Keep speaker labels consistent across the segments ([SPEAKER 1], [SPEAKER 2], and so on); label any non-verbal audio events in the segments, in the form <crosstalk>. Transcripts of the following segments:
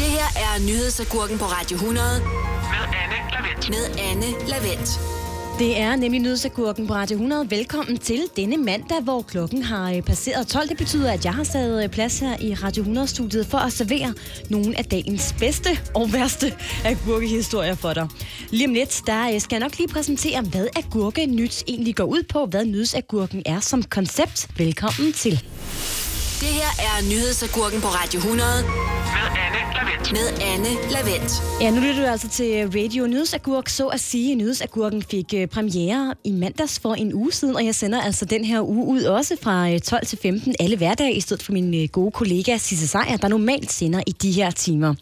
[SPEAKER 1] Det her er nyhedsagurken på Radio 100
[SPEAKER 2] med Anne Lavendt.
[SPEAKER 1] med Anne Lavendt.
[SPEAKER 3] Det er nemlig Nyhedsagurken på Radio 100. Velkommen til denne mandag, hvor klokken har øh, passeret 12. Det betyder, at jeg har taget øh, plads her i Radio 100-studiet for at servere nogle af dagens bedste og værste agurkehistorier for dig. Lige om lidt, der øh, skal jeg nok lige præsentere, hvad agurke nyt egentlig går ud på, hvad nyhedsagurken er som koncept. Velkommen til.
[SPEAKER 1] Det her er nyhedsagurken på Radio 100
[SPEAKER 2] Med Anne Lavendt.
[SPEAKER 1] med Anne Lavendt.
[SPEAKER 3] Ja, nu lytter du altså til Radio Nyhedsagurk, så at sige. Nyhedsagurken fik øh, premiere i mandags for en uge siden, og jeg sender altså den her uge ud også fra øh, 12 til 15 alle hverdage, i stedet for min øh, gode kollega Sisse Sejer, der normalt sender i de her timer.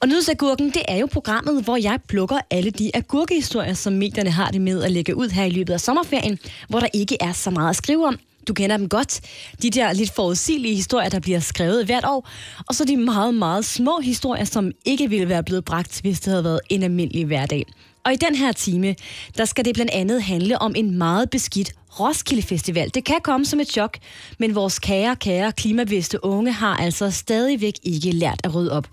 [SPEAKER 3] Og Nyhedsagurken, det er jo programmet, hvor jeg plukker alle de agurkehistorier, som medierne har det med at lægge ud her i løbet af sommerferien, hvor der ikke er så meget at skrive om. Du kender dem godt. De der lidt forudsigelige historier, der bliver skrevet hvert år. Og så de meget, meget små historier, som ikke ville være blevet bragt, hvis det havde været en almindelig hverdag. Og i den her time, der skal det blandt andet handle om en meget beskidt Roskilde Festival. Det kan komme som et chok, men vores kære, kære klimabevidste unge har altså stadigvæk ikke lært at rydde op.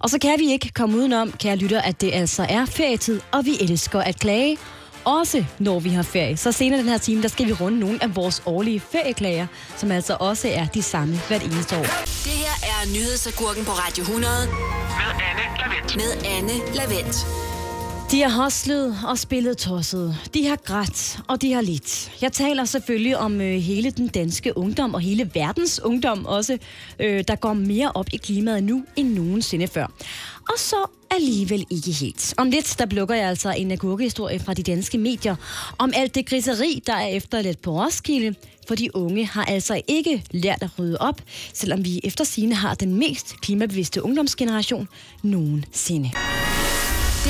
[SPEAKER 3] Og så kan vi ikke komme udenom, kære lytter, at det altså er ferietid, og vi elsker at klage. Også når vi har ferie. Så senere den her time, der skal vi runde nogle af vores årlige ferieklager, som altså også er de samme hvert eneste år.
[SPEAKER 1] Det her er nyhedsagurken på Radio 100
[SPEAKER 2] Med Anne Lavendt.
[SPEAKER 1] med Anne Lavendt.
[SPEAKER 3] De har hostlet og spillet tosset. De har grædt, og de har lidt. Jeg taler selvfølgelig om øh, hele den danske ungdom, og hele verdens ungdom også, øh, der går mere op i klimaet nu end nogensinde før. Og så alligevel ikke helt. Om lidt, der plukker jeg altså en agurkehistorie fra de danske medier om alt det griseri, der er efterladt på Roskilde. For de unge har altså ikke lært at rydde op, selvom vi efter sine har den mest klimabevidste ungdomsgeneration nogensinde.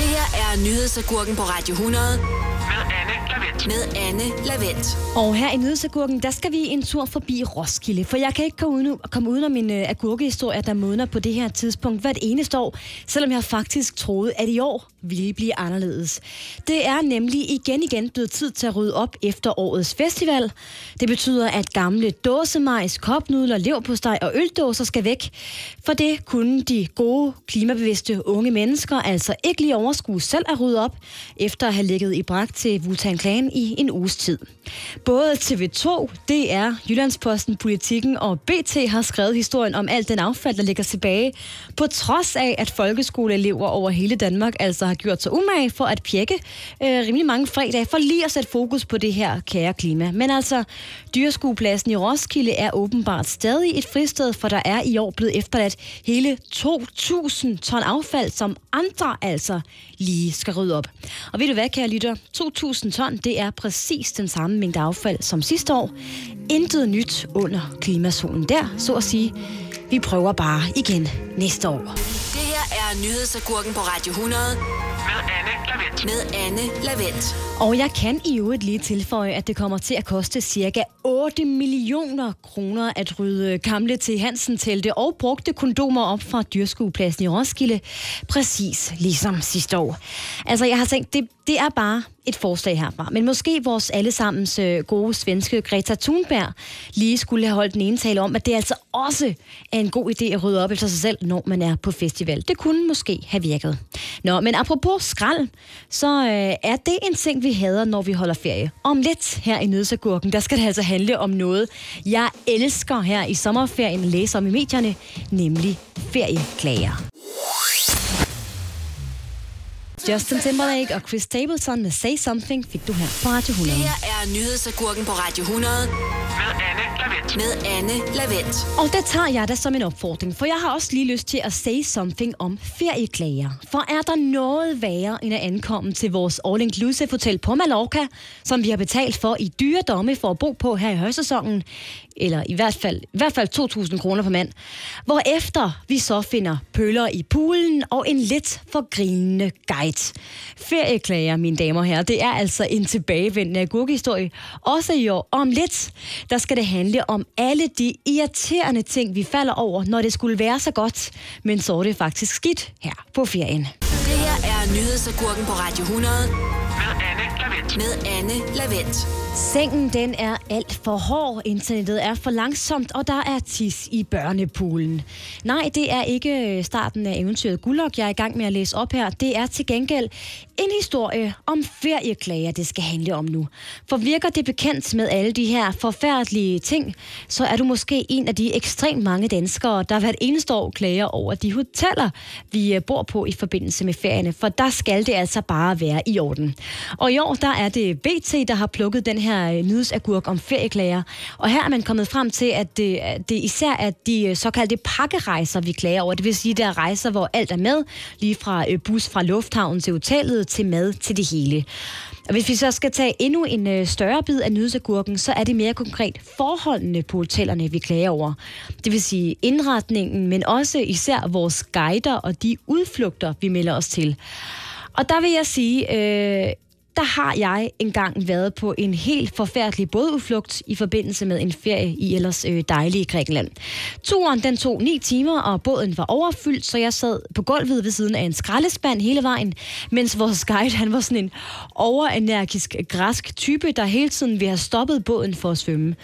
[SPEAKER 1] Det her er nyhedsagurken på Radio 100
[SPEAKER 2] Med Anne Lavendt
[SPEAKER 1] med Anne Lavendt.
[SPEAKER 3] Og her i Nyhedsagurken, der skal vi en tur forbi Roskilde, for jeg kan ikke komme, uden, komme udenom min uh, øh, agurkehistorie, der modner på det her tidspunkt hvert eneste år, selvom jeg faktisk troede, at i år ville blive anderledes. Det er nemlig igen igen blevet tid til at rydde op efter årets festival. Det betyder, at gamle dåsemajs, kopnudler, leverpostej og øldåser skal væk, for det kunne de gode, klimabevidste unge mennesker altså ikke lige overskue selv at rydde op, efter at have ligget i bragt til Wutan Clan i en uges tid. Både TV2, DR, Jyllandsposten, Politikken og BT har skrevet historien om alt den affald, der ligger tilbage, på trods af, at folkeskoleelever over hele Danmark altså har gjort sig umage for at pjekke øh, rimelig mange fredage, for lige at sætte fokus på det her kære klima. Men altså, dyreskuepladsen i Roskilde er åbenbart stadig et fristed, for der er i år blevet efterladt hele 2.000 ton affald, som andre altså lige skal rydde op. Og ved du hvad, kære lytter? 2.000 ton, det er præcis den samme mængde affald som sidste år. Intet nyt under klimazonen der, så at sige. Vi prøver bare igen næste år.
[SPEAKER 1] Det her er nyhedsagurken på Radio 100
[SPEAKER 2] Med Anne Lavendt.
[SPEAKER 1] med Anne Lavendt.
[SPEAKER 3] Og jeg kan i øvrigt lige tilføje, at det kommer til at koste cirka 8 millioner kroner at rydde gamle til Hansen telte og brugte kondomer op fra dyrskuepladsen i Roskilde, præcis ligesom sidste år. Altså, jeg har tænkt, det, det er bare et forslag herfra. Men måske vores allesammens øh, gode svenske Greta Thunberg lige skulle have holdt en ene tale om, at det altså også er en god idé at rydde op efter sig selv, når man er på festival. Det kunne måske have virket. Nå, men apropos skrald, så øh, er det en ting, vi hader, når vi holder ferie. Om lidt her i Nødsagurken, der skal det altså handle om noget, jeg elsker her i sommerferien læse om i medierne, nemlig ferieklager. Justin Timberlake og Chris Stapleton med Say Something fik du her på Radio 100.
[SPEAKER 1] Det her er nyhedsagurken på Radio 100
[SPEAKER 2] Med Anne Lavendt.
[SPEAKER 1] med Anne Lavendt.
[SPEAKER 3] Og det tager jeg da som en opfordring, for jeg har også lige lyst til at say something om ferieklager. For er der noget værre end at ankomme til vores all-inclusive hotel på Mallorca, som vi har betalt for i dyre domme for at bo på her i højsæsonen, eller i hvert fald, i hvert fald 2.000 kroner per mand, hvorefter vi så finder pøller i poolen og en lidt for grinende guide. Ferieklager, mine damer og herrer, det er altså en tilbagevendende agurkehistorie. Også i år. Om lidt, der skal det handle om alle de irriterende ting, vi falder over, når det skulle være så godt, men så er det faktisk skidt her på ferien.
[SPEAKER 1] Det her er nyhedsagurken på Radio 100
[SPEAKER 2] med Anne Lavendt.
[SPEAKER 1] med Anne Lavendt.
[SPEAKER 3] Sengen den er alt for hård, internettet er for langsomt, og der er tis i børnepoolen. Nej, det er ikke øh, starten af eventyret Gullok, jeg er i gang med at læse op her. Det er til gengæld en historie om ferieklager, det skal handle om nu. For virker det bekendt med alle de her forfærdelige ting, så er du måske en af de ekstremt mange danskere, der hvert eneste år klager over de hoteller, vi øh, bor på i forbindelse med ferierne. For der skal det altså bare være i orden. Og i år, der er det BT, der har plukket den her øh, nyhedsagurk om ferieklager. Og her er man kommet frem til, at det, øh, det især er de øh, såkaldte pakkerejser, vi klager over. Det vil sige, der er rejser, hvor alt er med, lige fra bus fra lufthavnen til hotellet, til mad, til det hele. Og hvis vi så skal tage endnu en større bid af nyhedsagurken, så er det mere konkret forholdene på hotellerne, vi klager over. Det vil sige indretningen, men også især vores guider og de udflugter, vi melder os til. Og der vil jeg sige, øh, der har jeg engang været på en helt forfærdelig bådudflugt i forbindelse med en ferie i ellers øh, dejlige Grækenland. Turen den tog ni timer, og båden var overfyldt, så jeg sad på gulvet ved siden af en skraldespand hele vejen, mens vores guide han var sådan en overenergisk græsk type, der hele tiden ville have stoppet båden for at svømme.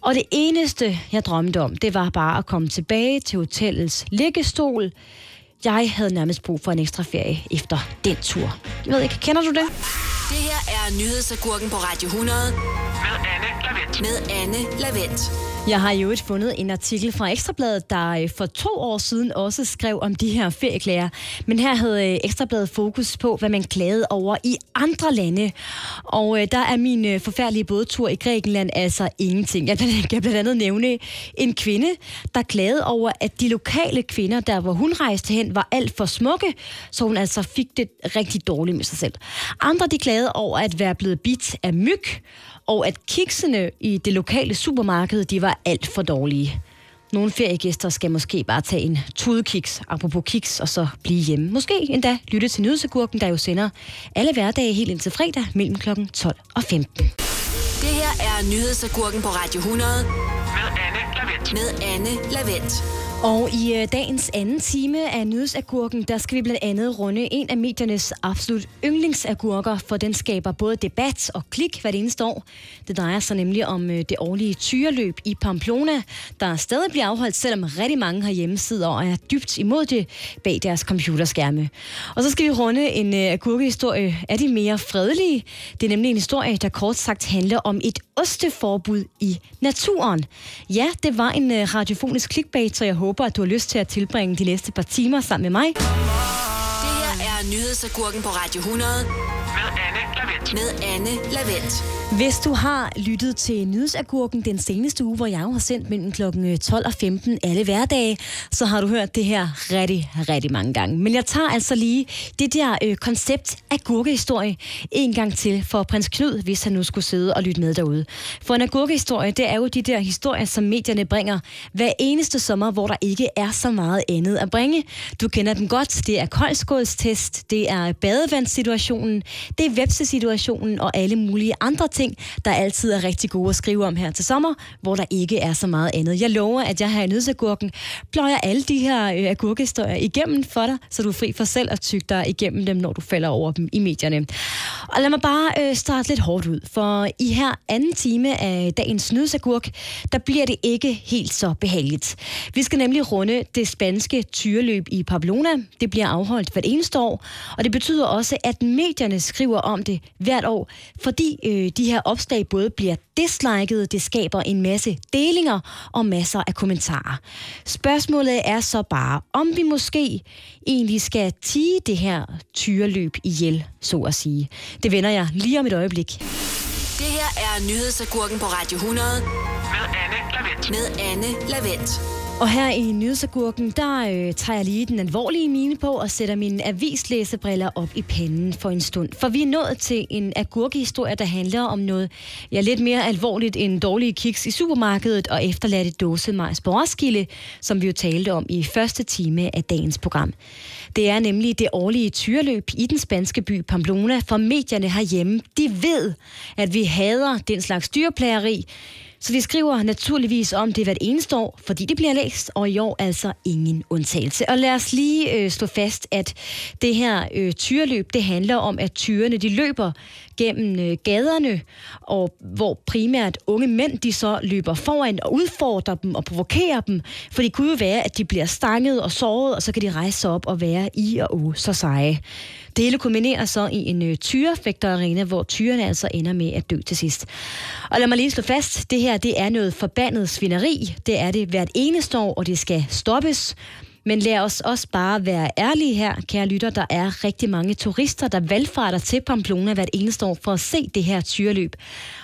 [SPEAKER 3] Og det eneste, jeg drømte om, det var bare at komme tilbage til hotellets liggestol, jeg havde nærmest brug for en ekstra ferie efter den tur. Jeg ved ikke, kender du det?
[SPEAKER 1] Det her er nyhedsagurken på Radio 100.
[SPEAKER 2] Med Anne Lavendt.
[SPEAKER 1] Med Anne Lavendt.
[SPEAKER 3] Jeg har jo et fundet en artikel fra Ekstrabladet, der øh, for to år siden også skrev om de her ferieklager. Men her havde øh, Ekstrabladet fokus på, hvad man klagede over i andre lande. Og øh, der er min forfærdelige bådtur i Grækenland altså ingenting. Jeg kan blandt andet nævne en kvinde, der klagede over, at de lokale kvinder, der hvor hun rejste hen, var alt for smukke, så hun altså fik det rigtig dårligt med sig selv. Andre de klagede over at være blevet bit af myg, og at kiksene i det lokale supermarked, de var alt for dårlige. Nogle feriegæster skal måske bare tage en tudekiks, apropos kiks, og så blive hjemme. Måske endda lytte til Nyhedsagurken, der jo sender alle hverdage helt indtil fredag mellem kl. 12 og 15.
[SPEAKER 1] Det her er Nyhedsagurken på Radio 100.
[SPEAKER 2] Med Anne Lavendt.
[SPEAKER 1] Med Anne Lavendt.
[SPEAKER 3] Og i øh, dagens anden time af Nyhedsagurken, der skal vi blandt andet runde en af mediernes absolut yndlingsagurker, for den skaber både debat og klik hvert eneste år. Det drejer sig nemlig om øh, det årlige tyreløb i Pamplona, der stadig bliver afholdt, selvom rigtig mange har hjemmesider og er dybt imod det bag deres computerskærme. Og så skal vi runde en øh, agurkehistorie af de mere fredelige. Det er nemlig en historie, der kort sagt handler om et osteforbud i naturen. Ja, det var en radiofonisk clickbait, så jeg håber, håber, at du har lyst til at tilbringe de næste par timer sammen med mig.
[SPEAKER 1] Det her er Nyhedsagurken på Radio 100.
[SPEAKER 2] Med Anne.
[SPEAKER 1] Med Anne Lavendt.
[SPEAKER 3] Hvis du har lyttet til Nyhedsagurken den seneste uge, hvor jeg har sendt mellem kl. 12 øh, og 15 alle hverdage, så har du hørt det her rigtig, rigtig mange gange. Men jeg tager altså lige det der øh, koncept agurkehistorie en gang til for prins Knud, hvis han nu skulle sidde og lytte med derude. For en agurkehistorie, det er jo de der historier, som medierne bringer hver eneste sommer, hvor der ikke er så meget andet at bringe. Du kender den godt. Det er koldskålstest, det er badevandssituationen, det er websesituationen og alle mulige andre ting, der altid er rigtig gode at skrive om her til sommer, hvor der ikke er så meget andet. Jeg lover, at jeg her i Nødsagurken pløjer alle de her øh, agurkehistorier igennem for dig, så du er fri for selv at tygge dig igennem dem, når du falder over dem i medierne. Og lad mig bare øh, starte lidt hårdt ud, for i her anden time af dagens Nødsagurk, der bliver det ikke helt så behageligt. Vi skal nemlig runde det spanske tyreløb i Pamplona. Det bliver afholdt hvert eneste år, og det betyder også, at medierne skriver om det hvert år, fordi øh, de her opslag både bliver disliket, det skaber en masse delinger og masser af kommentarer. Spørgsmålet er så bare, om vi måske egentlig skal tige det her tyreløb ihjel, så at sige. Det vender jeg lige om et øjeblik.
[SPEAKER 1] Det her er Nyhedsagurken på Radio 100.
[SPEAKER 2] Med Anne Lavendt.
[SPEAKER 1] Med Anne Lavendt.
[SPEAKER 3] Og her i Nyhedsagurken, der øh, tager jeg lige den alvorlige mine på og sætter mine avislæsebriller op i panden for en stund. For vi er nået til en agurkehistorie, der handler om noget ja, lidt mere alvorligt end dårlige kiks i supermarkedet og efterladte dåse majs på Roskilde, som vi jo talte om i første time af dagens program. Det er nemlig det årlige tyreløb i den spanske by Pamplona, for medierne herhjemme, de ved, at vi hader den slags dyrplageri, så vi skriver naturligvis om det hvert eneste år, fordi det bliver læst, og i år altså ingen undtagelse. Og lad os lige øh, slå fast, at det her øh, tyreløb, det handler om, at tyrene de løber gennem øh, gaderne, og hvor primært unge mænd, de så løber foran og udfordrer dem og provokerer dem. For det kunne jo være, at de bliver stanget og såret, og så kan de rejse sig op og være i og u så seje. Det hele kulminerer så i en øh, tyrefægterarena, hvor tyrene altså ender med at dø til sidst. Og lad mig lige slå fast, det her det er noget forbandet svineri. Det er det hvert eneste år, og det skal stoppes. Men lad os også bare være ærlige her, kære lytter. Der er rigtig mange turister, der valgfarter til Pamplona hvert eneste år for at se det her tyreløb.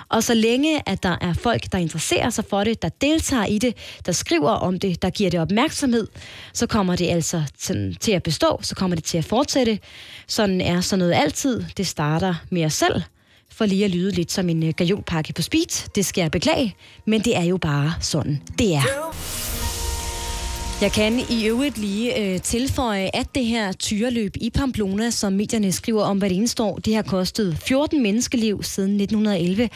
[SPEAKER 3] Og så længe, at der er folk, der interesserer sig for det, der deltager i det, der skriver om det, der giver det opmærksomhed, så kommer det altså til at bestå, så kommer det til at fortsætte. Sådan er sådan noget altid. Det starter med os selv, for lige at lyde lidt som en øh, gajolpakke på speed. Det skal jeg beklage, men det er jo bare sådan, det er. Jeg kan i øvrigt lige øh, tilføje, at det her tyreløb i Pamplona, som medierne skriver om hvad det eneste år, det har kostet 14 menneskeliv siden 1911.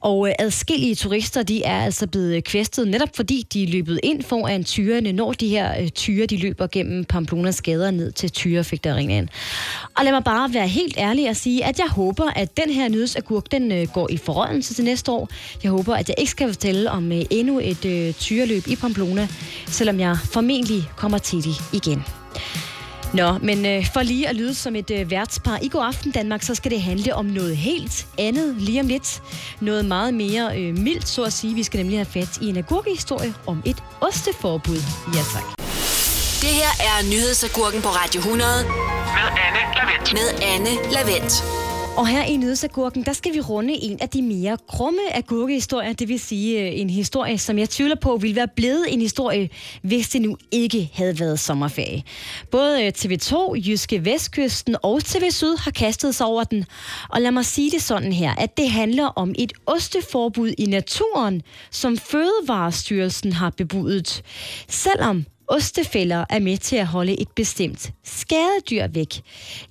[SPEAKER 3] Og øh, adskillige turister, de er altså blevet kvæstet, netop fordi de er løbet ind foran tyrene, når de her øh, tyre, de løber gennem Pamplonas gader ned til tyrefægteringen. Og lad mig bare være helt ærlig og sige, at jeg håber, at den her nyhedsagurk, den øh, går i forrørelse til næste år. Jeg håber, at jeg ikke skal fortælle om øh, endnu et øh, tyreløb i Pamplona, selvom jeg formentlig kommer til det igen. Nå, men øh, for lige at lyde som et øh, værtspar i god aften Danmark, så skal det handle om noget helt andet lige om lidt. Noget meget mere øh, mildt, så at sige. Vi skal nemlig have fat i en agurkehistorie om et osteforbud. Ja, tak.
[SPEAKER 1] Det her er nyhedsagurken på Radio 100
[SPEAKER 2] Med Anne Lavendt.
[SPEAKER 1] med Anne Lavendt.
[SPEAKER 3] Og her i Nyhedsagurken, der skal vi runde en af de mere krumme agurkehistorier. Det vil sige øh, en historie, som jeg tvivler på ville være blevet en historie, hvis det nu ikke havde været sommerferie. Både øh, TV2, Jyske Vestkysten og TV Syd har kastet sig over den. Og lad mig sige det sådan her, at det handler om et osteforbud i naturen, som Fødevarestyrelsen har bebudet. Selvom ostefælder er med til at holde et bestemt skadedyr væk.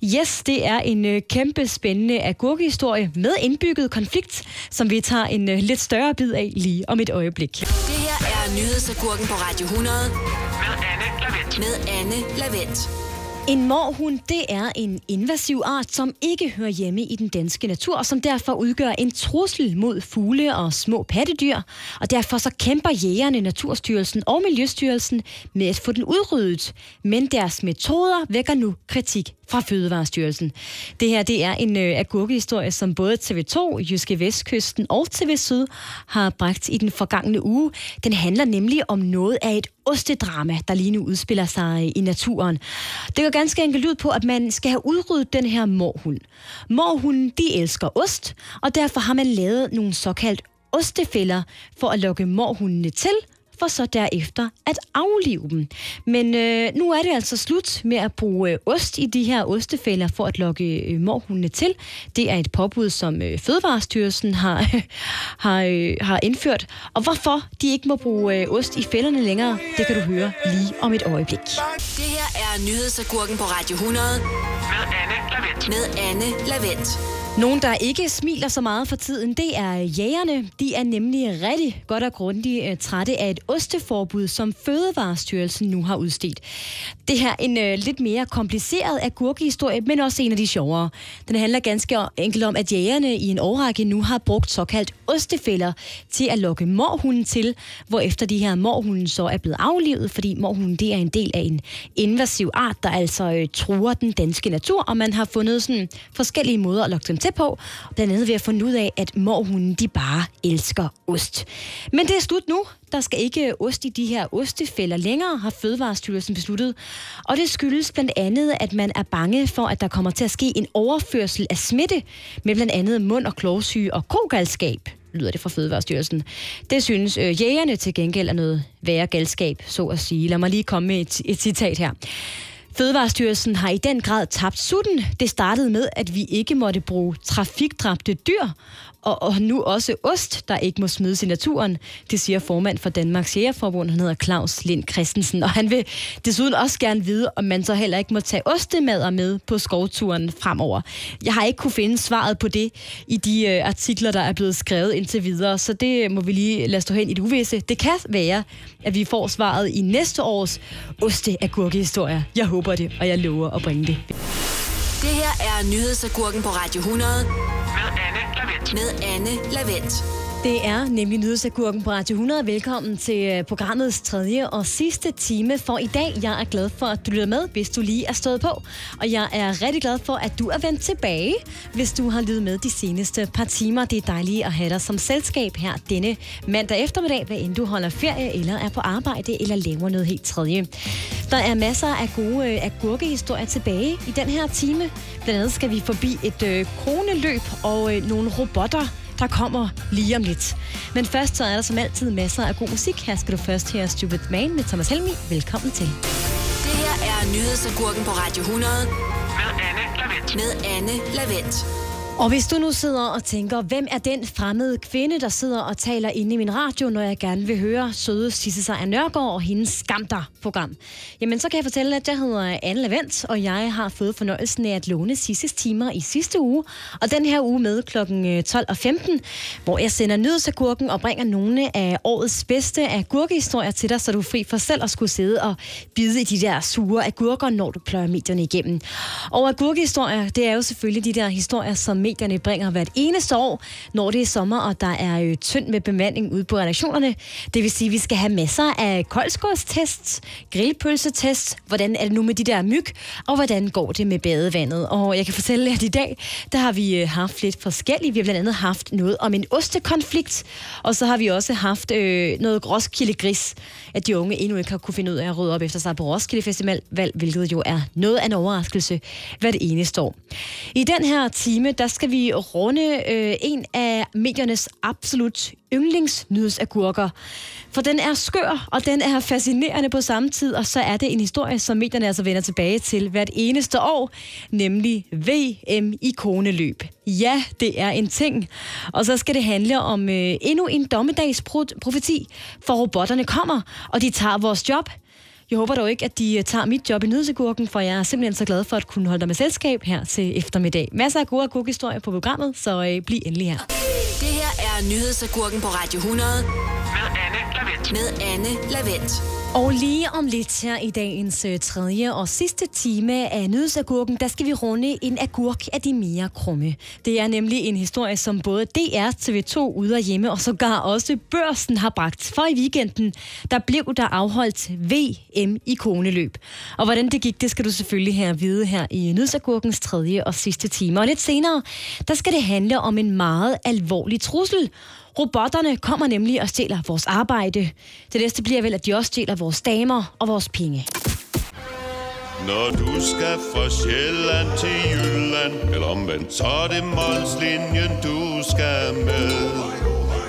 [SPEAKER 3] Yes, det er en øh, kæmpe spændende agurkehistorie med indbygget konflikt, som vi tager en øh, lidt større bid af lige om et øjeblik.
[SPEAKER 1] Det her er nyhedsagurken på Radio 100
[SPEAKER 2] Med Anne Lavendt.
[SPEAKER 1] med Anne Lavendt.
[SPEAKER 3] En morhund, det er en invasiv art, som ikke hører hjemme i den danske natur, og som derfor udgør en trussel mod fugle og små pattedyr. Og derfor så kæmper jægerne, Naturstyrelsen og Miljøstyrelsen med at få den udryddet. Men deres metoder vækker nu kritik fra Fødevarestyrelsen. Det her det er en øh, agurkehistorie, som både TV2, Jyske Vestkysten og TV Syd har bragt i den forgangne uge. Den handler nemlig om noget af et ostedrama, der lige nu udspiller sig øh, i naturen. Det ganske enkelt ud på, at man skal have udryddet den her morhund. Morhunden, de elsker ost, og derfor har man lavet nogle såkaldt ostefælder for at lokke morhundene til, for så derefter at aflive dem. Men øh, nu er det altså slut med at bruge øh, ost i de her ostefælder for at lokke øh, morhundene til. Det er et påbud, som øh, Fødevarestyrelsen har, <laughs> har, øh, har indført. Og hvorfor de ikke må bruge øh, ost i fælderne længere, det kan du høre lige om et øjeblik.
[SPEAKER 1] Det her er nyhedsagurken på Radio 100
[SPEAKER 2] Med Anne Lavendt.
[SPEAKER 1] med Anne Lavendt.
[SPEAKER 3] Nogen, der ikke smiler så meget for tiden, det er jægerne. De er nemlig rigtig godt og grundigt øh, trætte af et osteforbud, som Fødevarestyrelsen nu har udstedt. Det her er en øh, lidt mere kompliceret agurkehistorie, men også en af de sjovere. Den handler ganske enkelt om, at jægerne i en årrække nu har brugt såkaldt ostefælder til at lokke morhunden til, hvor efter de her morhunden så er blevet aflivet, fordi morhunden det er en del af en invasiv art, der altså øh, truer den danske natur, og man har fundet sådan forskellige måder at lokke dem til på, blandt andet ved at finde ud af, at morhunden de bare elsker ost. Men det er slut nu. Der skal ikke ost i de her ostefælder længere, har Fødevarestyrelsen besluttet. Og det skyldes blandt andet, at man er bange for, at der kommer til at ske en overførsel af smitte med blandt andet mund- og klovsyge og kogalskab lyder det fra Fødevarestyrelsen. Det synes øh, jægerne til gengæld er noget værre galskab, så at sige. Lad mig lige komme med et, et citat her. Fødevarestyrelsen har i den grad tabt sutten. Det startede med, at vi ikke måtte bruge trafikdræbte dyr, og, og nu også ost, der ikke må smides i naturen. Det siger formand for Danmarks Jægerforbund, han hedder Claus Lind Christensen, og han vil desuden også gerne vide, om man så heller ikke må tage ostemader med på skovturen fremover. Jeg har ikke kunne finde svaret på det i de øh, artikler, der er blevet skrevet indtil videre, så det må vi lige lade stå hen i det uvisse. Det kan være, at vi får svaret i næste års osteagurkehistorie. Jeg håber det, og jeg lover at bringe det.
[SPEAKER 1] Det her er nyhedsagurken på Radio 100
[SPEAKER 2] med Anne
[SPEAKER 1] Lavendt.
[SPEAKER 3] Det er nemlig Nyhedsagurken på Radio 100. Velkommen til øh, programmets tredje og sidste time for i dag. Jeg er glad for, at du lytter med, hvis du lige er stået på. Og jeg er rigtig glad for, at du er vendt tilbage, hvis du har lyttet med de seneste par timer. Det er dejligt at have dig som selskab her denne mandag eftermiddag, hvad end du holder ferie eller er på arbejde eller laver noget helt tredje. Der er masser af gode øh, agurkehistorier tilbage i den her time. Blandt andet skal vi forbi et øh, kroneløb og øh, nogle robotter, der kommer lige om lidt. Men først så er der som altid masser af god musik. Her skal du først høre Stupid Man med Thomas Helmi. Velkommen til.
[SPEAKER 1] Det her er Nyhedsagurken på Radio 100.
[SPEAKER 2] Med Anne Lavendt.
[SPEAKER 1] Med Anne Lavendt.
[SPEAKER 3] Og hvis du nu sidder og tænker, hvem er den fremmede kvinde, der sidder og taler inde i min radio, når jeg gerne vil høre søde Sisse Sejr Nørgaard og hendes Skamter-program, Jamen, så kan jeg fortælle, at jeg hedder Anne Lavendt, og jeg har fået fornøjelsen af at låne Sisses timer i sidste uge, og den her uge med kl. 12 øh, og 15, hvor jeg sender nyhedsagurken og bringer nogle af årets bedste agurkehistorier til dig, så du er fri for selv at skulle sidde og bide i de der sure agurker, når du pløjer medierne igennem. Og agurkehistorier, det er jo selvfølgelig de der historier, som medierne bringer hvert eneste år, når det er sommer, og der er jo tynd med bemanding ude på redaktionerne. Det vil sige, at vi skal have masser af koldskårstests, grillpølsetests, hvordan er det nu med de der myg, og hvordan går det med badevandet. Og jeg kan fortælle, at i dag, der har vi øh, haft lidt forskellige. Vi har blandt andet haft noget om en ostekonflikt, og så har vi også haft øh, noget Roskilde Gris, at de unge endnu ikke har kunne finde ud af at rydde op efter sig på Roskilde Festival, hvilket jo er noget af en overraskelse hvert eneste år. I den her time, der skal vi runde øh, en af mediernes absolut yndlingsnyhedsagurker. For den er skør, og den er fascinerende på samme tid, og så er det en historie, som medierne altså vender tilbage til hvert eneste år, nemlig VM i koneløb. Ja, det er en ting. Og så skal det handle om øh, endnu en dommedagsprofeti, for robotterne kommer, og de tager vores job. Jeg håber dog ikke, at de øh, tager mit job i nyhedsagurken, for jeg er simpelthen så glad for at kunne holde dig med selskab her til eftermiddag. Masser af gode agurkehistorier på programmet, så øh, bliv endelig her.
[SPEAKER 1] Det her er Nyhedsagurken på Radio 100.
[SPEAKER 2] Med Anne Lavendt.
[SPEAKER 1] Med Anne Lavendt.
[SPEAKER 3] Og lige om lidt her i dagens øh, tredje og sidste time af Nyhedsagurken, der skal vi runde en agurk af de mere krumme. Det er nemlig en historie, som både DR, TV2 ude og hjemme, og sågar også børsen har bragt. For i weekenden, der blev der afholdt VM i koneløb. Og hvordan det gik, det skal du selvfølgelig at vide her i Nyhedsagurkens tredje og sidste time. Og lidt senere, der skal det handle om en meget alvorlig trussel. Robotterne kommer nemlig og stjæler vores arbejde. Det næste bliver vel, at de også stjæler vores damer og vores penge.
[SPEAKER 4] Når du skal fra Sjælland til Jylland Eller omvendt, så er det Molslinjen, du skal med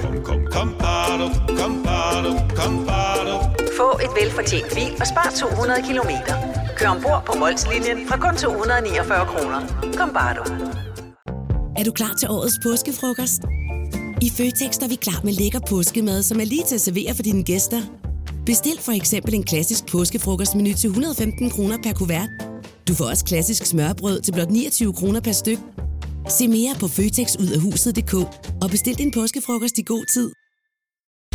[SPEAKER 4] Kom, kom, kom, bado, kom, bado, kom, bado.
[SPEAKER 5] Få et velfortjent bil og spar 200 kilometer. Kør ombord på Molslinjen fra kun 249 kroner. Kom bare du.
[SPEAKER 6] Er du klar til årets påskefrokost? I Føtex er vi klar med lækker påskemad, som er lige til at servere for dine gæster. Bestil for eksempel en klassisk påskefrokostmenu til 115 kroner per kuvert. Du får også klassisk smørbrød til blot 29 kroner per styk. Se mere på føtexudafhuset.dk og bestil din påskefrokost i god tid.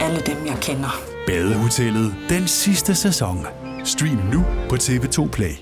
[SPEAKER 7] alle dem, jeg kender.
[SPEAKER 8] Badehotellet den sidste sæson. Stream nu på TV2 Play.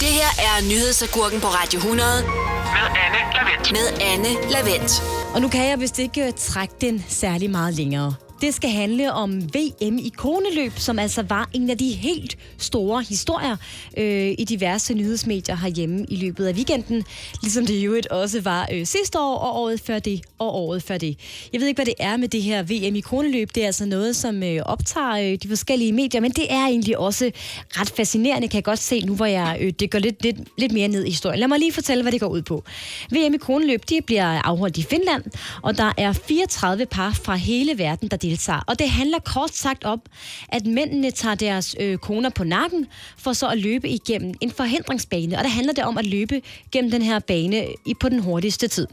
[SPEAKER 1] Det her er Nyhedsagurken på Radio 100.
[SPEAKER 2] Med Anne Lavendt.
[SPEAKER 1] Med Anne Lavendt.
[SPEAKER 3] Og nu kan jeg vist ikke øh, trække den særlig meget længere. Det skal handle om VM i koneløb, som altså var en af de helt store historier øh, i diverse nyhedsmedier herhjemme i løbet af weekenden. Ligesom det jo også var øh, sidste år, og året før det, og året før det. Jeg ved ikke, hvad det er med det her VM i koneløb. Det er altså noget, som øh, optager øh, de forskellige medier, men det er egentlig også ret fascinerende, kan jeg godt se nu, hvor jeg øh, det går lidt, lidt, lidt mere ned i historien. Lad mig lige fortælle, hvad det går ud på. VM i koneløb, de bliver afholdt i Finland, og der er 34 par fra hele verden, der deltager. Og det handler kort sagt om, at mændene tager deres øh, koner på nakken, for så at løbe igennem en forhindringsbane. Og der handler det om at løbe gennem den her bane i, på den hurtigste tid.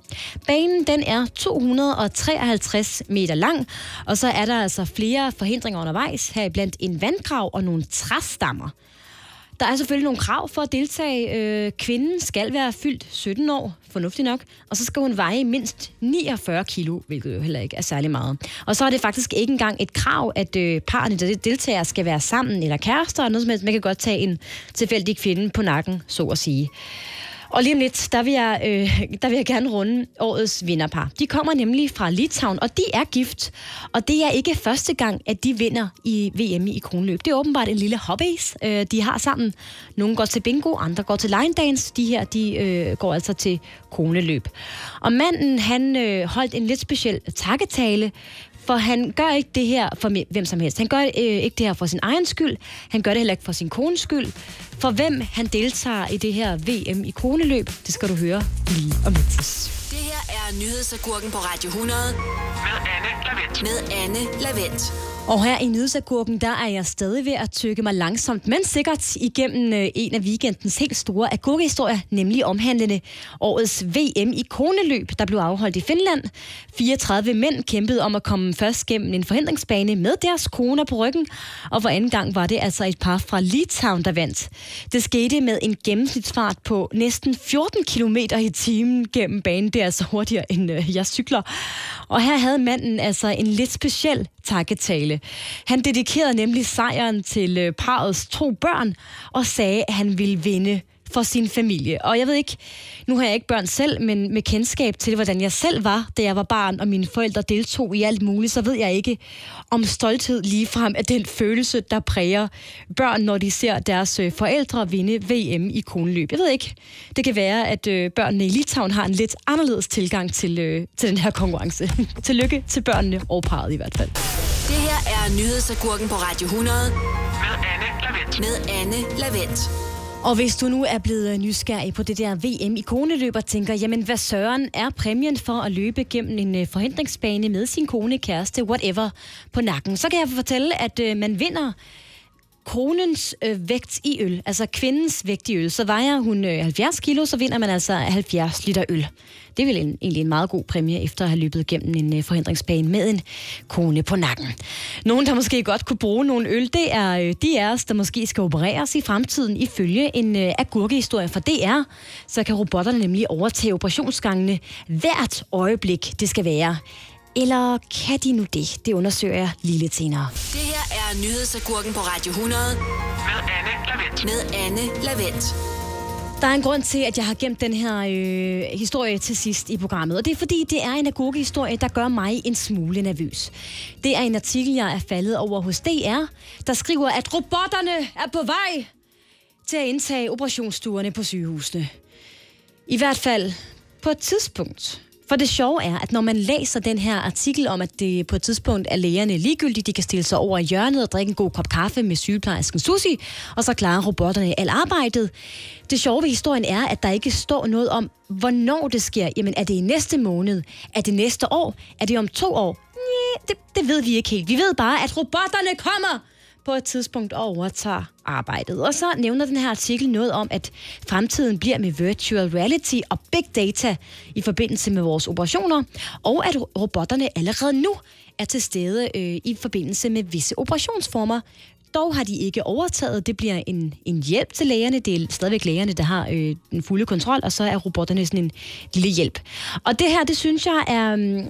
[SPEAKER 3] Banen den er 253 meter lang, og så er der altså flere forhindringer undervejs, her blandt en vandgrav og nogle træstammer. Der er selvfølgelig nogle krav for at deltage. Øh, kvinden skal være fyldt 17 år, fornuftig nok, og så skal hun veje mindst 49 kilo, hvilket jo heller ikke er særlig meget. Og så er det faktisk ikke engang et krav, at øh, parerne, der deltager, skal være sammen eller kærester, og noget som helst. Man kan godt tage en tilfældig kvinde på nakken, så at sige. Og lige om lidt, der vil, jeg, øh, der vil jeg gerne runde årets vinderpar. De kommer nemlig fra Litauen, og de er gift. Og det er ikke første gang, at de vinder i VM i kronløb. Det er åbenbart en lille hobby, øh, de har sammen. Nogle går til bingo, andre går til line dance. De her, de øh, går altså til kroneløb. Og manden, han øh, holdt en lidt speciel takketale, for han gør ikke det her for hvem som helst. Han gør øh, ikke det her for sin egen skyld. Han gør det heller ikke for sin kones skyld. For hvem han deltager i det her VM i kroneløb, det skal du høre lige om lidt.
[SPEAKER 1] Det her er nyhedsagurken på Radio 100. Med Anne Lavendt. Med Anne Lavendt.
[SPEAKER 3] Og her i Nyhedsagurken, der er jeg stadig ved at tykke mig langsomt, men sikkert igennem øh, en af weekendens helt store agurkehistorier, nemlig omhandlende årets VM i koneløb, der blev afholdt i Finland. 34 mænd kæmpede om at komme først gennem en forhindringsbane med deres koner på ryggen, og for anden gang var det altså et par fra Litauen, der vandt. Det skete med en gennemsnitsfart på næsten 14 km i timen gennem banen. Det er altså hurtigere, end øh, jeg cykler. Og her havde manden altså en lidt speciel takketale. Han dedikerede nemlig sejren til øh, parrets to børn og sagde, at han ville vinde for sin familie. Og jeg ved ikke, nu har jeg ikke børn selv, men med kendskab til, hvordan jeg selv var, da jeg var barn, og mine forældre deltog i alt muligt, så ved jeg ikke, om stolthed ligefrem er den følelse, der præger børn, når de ser deres øh, forældre vinde VM i koneløb. Jeg ved ikke. Det kan være, at øh, børnene i Litauen har en lidt anderledes tilgang til, øh, til den her konkurrence. <laughs> Tillykke til børnene og parret i hvert fald.
[SPEAKER 1] Det her er nyhedsagurken på Radio 100. Med Anne Lavendt. Med Anne Lavendt.
[SPEAKER 3] Og hvis du nu er blevet nysgerrig på det der VM i koneløb og tænker, jamen hvad søren er præmien for at løbe gennem en øh, forhindringsbane med sin kone, kæreste, whatever, på nakken, så kan jeg fortælle, at øh, man vinder konens øh, vægt i øl, altså kvindens vægt i øl, så vejer hun øh, 70 kilo, så vinder man altså 70 liter øl. Det er vel en, egentlig en meget god præmie, efter at have løbet gennem en øh, forhindringsbane med en kone på nakken. Nogen, der måske godt kunne bruge nogle øl, det er øh, de af os, der måske skal opereres i fremtiden ifølge en øh, agurkehistorie fra DR. Så kan robotterne nemlig overtage operationsgangene hvert øjeblik, det skal være. Eller kan de nu det? Det undersøger jeg lige lidt senere.
[SPEAKER 1] Det her er nyhedsagurken på Radio 100. Med Anne Lavendt. Med Anne Lavendt.
[SPEAKER 3] Der er en grund til, at jeg har gemt den her øh, historie til sidst i programmet, og det er fordi, det er en agurkehistorie, der gør mig en smule nervøs. Det er en artikel, jeg er faldet over hos DR, der skriver, at robotterne er på vej til at indtage operationsstuerne på sygehusene. I hvert fald på et tidspunkt. For det sjove er, at når man læser den her artikel om, at det på et tidspunkt er lægerne ligegyldigt, de kan stille sig over i hjørnet og drikke en god kop kaffe med sygeplejersken Susi, og så klarer robotterne alt arbejdet. Det sjove ved historien er, at der ikke står noget om, hvornår det sker. Jamen, er det i næste måned? Er det næste år? Er det om to år? Nej, det, det ved vi ikke helt. Vi ved bare, at robotterne kommer på et tidspunkt overtager arbejdet. Og så nævner den her artikel noget om, at fremtiden bliver med virtual reality og big data i forbindelse med vores operationer, og at robotterne allerede nu er til stede øh, i forbindelse med visse operationsformer. Dog har de ikke overtaget. Det bliver en, en hjælp til lægerne. Det er stadigvæk lægerne, der har øh, den fulde kontrol, og så er robotterne sådan en lille hjælp. Og det her, det synes jeg er, mm,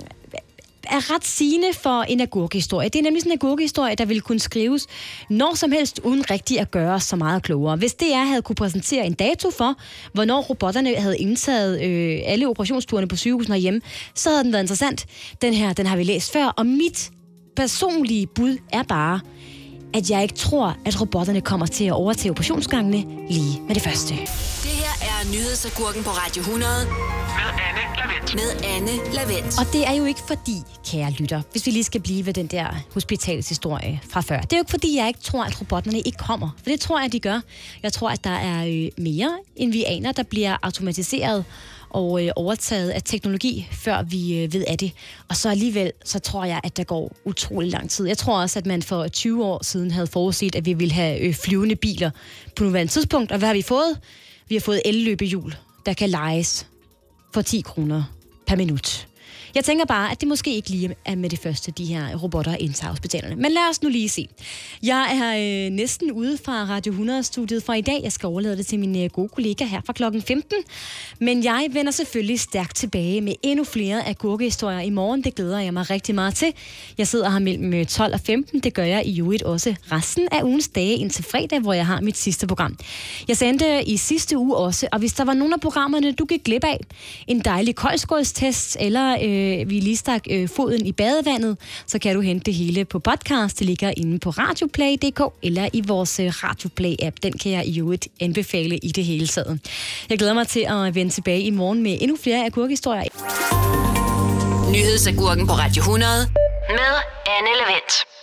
[SPEAKER 3] er ret sigende for en agurkehistorie. Det er nemlig sådan en agurkehistorie, der ville kunne skrives når som helst, uden rigtig at gøre så meget klogere. Hvis DR havde kunne præsentere en dato for, hvornår robotterne havde indtaget øh, alle operationsturene på sygehusene herhjemme, så havde den været interessant. Den her, den har vi læst før, og mit personlige bud er bare, at jeg ikke tror, at robotterne kommer til at overtage operationsgangene lige med det første.
[SPEAKER 1] Det her er nyhedsagurken på Radio 100. Med Lavendt. Med Anne Lavendt.
[SPEAKER 3] Og det er jo ikke fordi, kære lytter, hvis vi lige skal blive ved den der hospitalshistorie fra før. Det er jo ikke fordi, jeg ikke tror, at robotterne ikke kommer. For det tror jeg, de gør. Jeg tror, at der er øh, mere, end vi aner, der bliver automatiseret og øh, overtaget af teknologi, før vi øh, ved af det. Og så alligevel, så tror jeg, at der går utrolig lang tid. Jeg tror også, at man for 20 år siden havde forudset, at vi ville have øh, flyvende biler på nuværende tidspunkt. Og hvad har vi fået? Vi har fået elløbehjul, der kan lejes for 10 kroner per minut. Jeg tænker bare, at det måske ikke lige er med det første, de her robotter indtager hospitalerne. Men lad os nu lige se. Jeg er øh, næsten ude fra Radio 100-studiet fra i dag. Jeg skal overlade det til min øh, gode kollega her fra klokken 15. Men jeg vender selvfølgelig stærkt tilbage med endnu flere agurkehistorier i morgen. Det glæder jeg mig rigtig meget til. Jeg sidder her mellem øh, 12 og 15. Det gør jeg i øvrigt også resten af ugens dage indtil fredag, hvor jeg har mit sidste program. Jeg sendte øh, i sidste uge også, og hvis der var nogle af programmerne, du gik glip af, en dejlig koldskålstest, eller øh, vi lige stak øh, foden i badevandet, så kan du hente det hele på podcast. Det ligger inde på radioplay.dk eller i vores øh, Radioplay-app. Den kan jeg i øvrigt anbefale i det hele taget. Jeg glæder mig til at vende tilbage i morgen med endnu flere agurkhistorier.
[SPEAKER 1] Nyhedsagurken på Radio 100 med Anne Lavendt.